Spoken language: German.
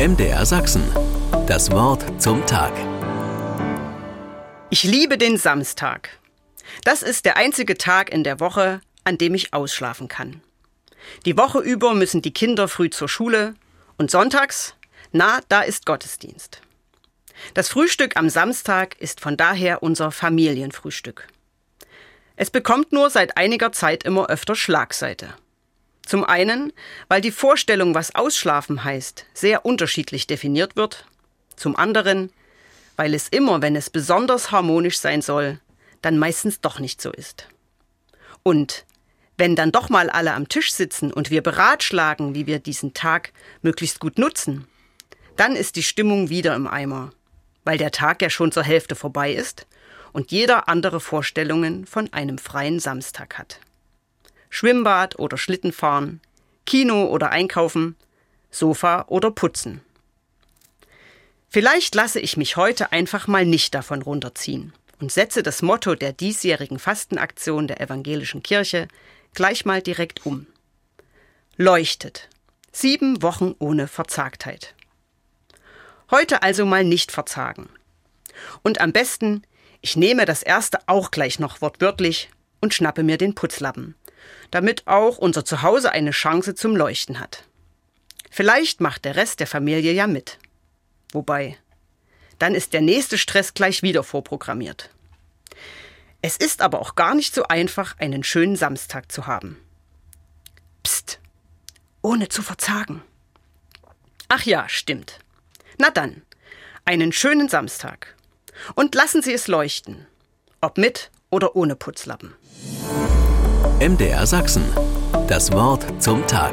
MDR Sachsen. Das Wort zum Tag. Ich liebe den Samstag. Das ist der einzige Tag in der Woche, an dem ich ausschlafen kann. Die Woche über müssen die Kinder früh zur Schule und sonntags, na, da ist Gottesdienst. Das Frühstück am Samstag ist von daher unser Familienfrühstück. Es bekommt nur seit einiger Zeit immer öfter Schlagseite. Zum einen, weil die Vorstellung, was Ausschlafen heißt, sehr unterschiedlich definiert wird. Zum anderen, weil es immer, wenn es besonders harmonisch sein soll, dann meistens doch nicht so ist. Und wenn dann doch mal alle am Tisch sitzen und wir beratschlagen, wie wir diesen Tag möglichst gut nutzen, dann ist die Stimmung wieder im Eimer, weil der Tag ja schon zur Hälfte vorbei ist und jeder andere Vorstellungen von einem freien Samstag hat. Schwimmbad oder Schlittenfahren, Kino oder Einkaufen, Sofa oder Putzen. Vielleicht lasse ich mich heute einfach mal nicht davon runterziehen und setze das Motto der diesjährigen Fastenaktion der evangelischen Kirche gleich mal direkt um. Leuchtet. Sieben Wochen ohne Verzagtheit. Heute also mal nicht verzagen. Und am besten, ich nehme das erste auch gleich noch wortwörtlich und schnappe mir den Putzlappen damit auch unser Zuhause eine Chance zum Leuchten hat. Vielleicht macht der Rest der Familie ja mit. Wobei, dann ist der nächste Stress gleich wieder vorprogrammiert. Es ist aber auch gar nicht so einfach, einen schönen Samstag zu haben. Psst, ohne zu verzagen. Ach ja, stimmt. Na dann, einen schönen Samstag. Und lassen Sie es leuchten, ob mit oder ohne Putzlappen. MDR Sachsen. Das Wort zum Tag.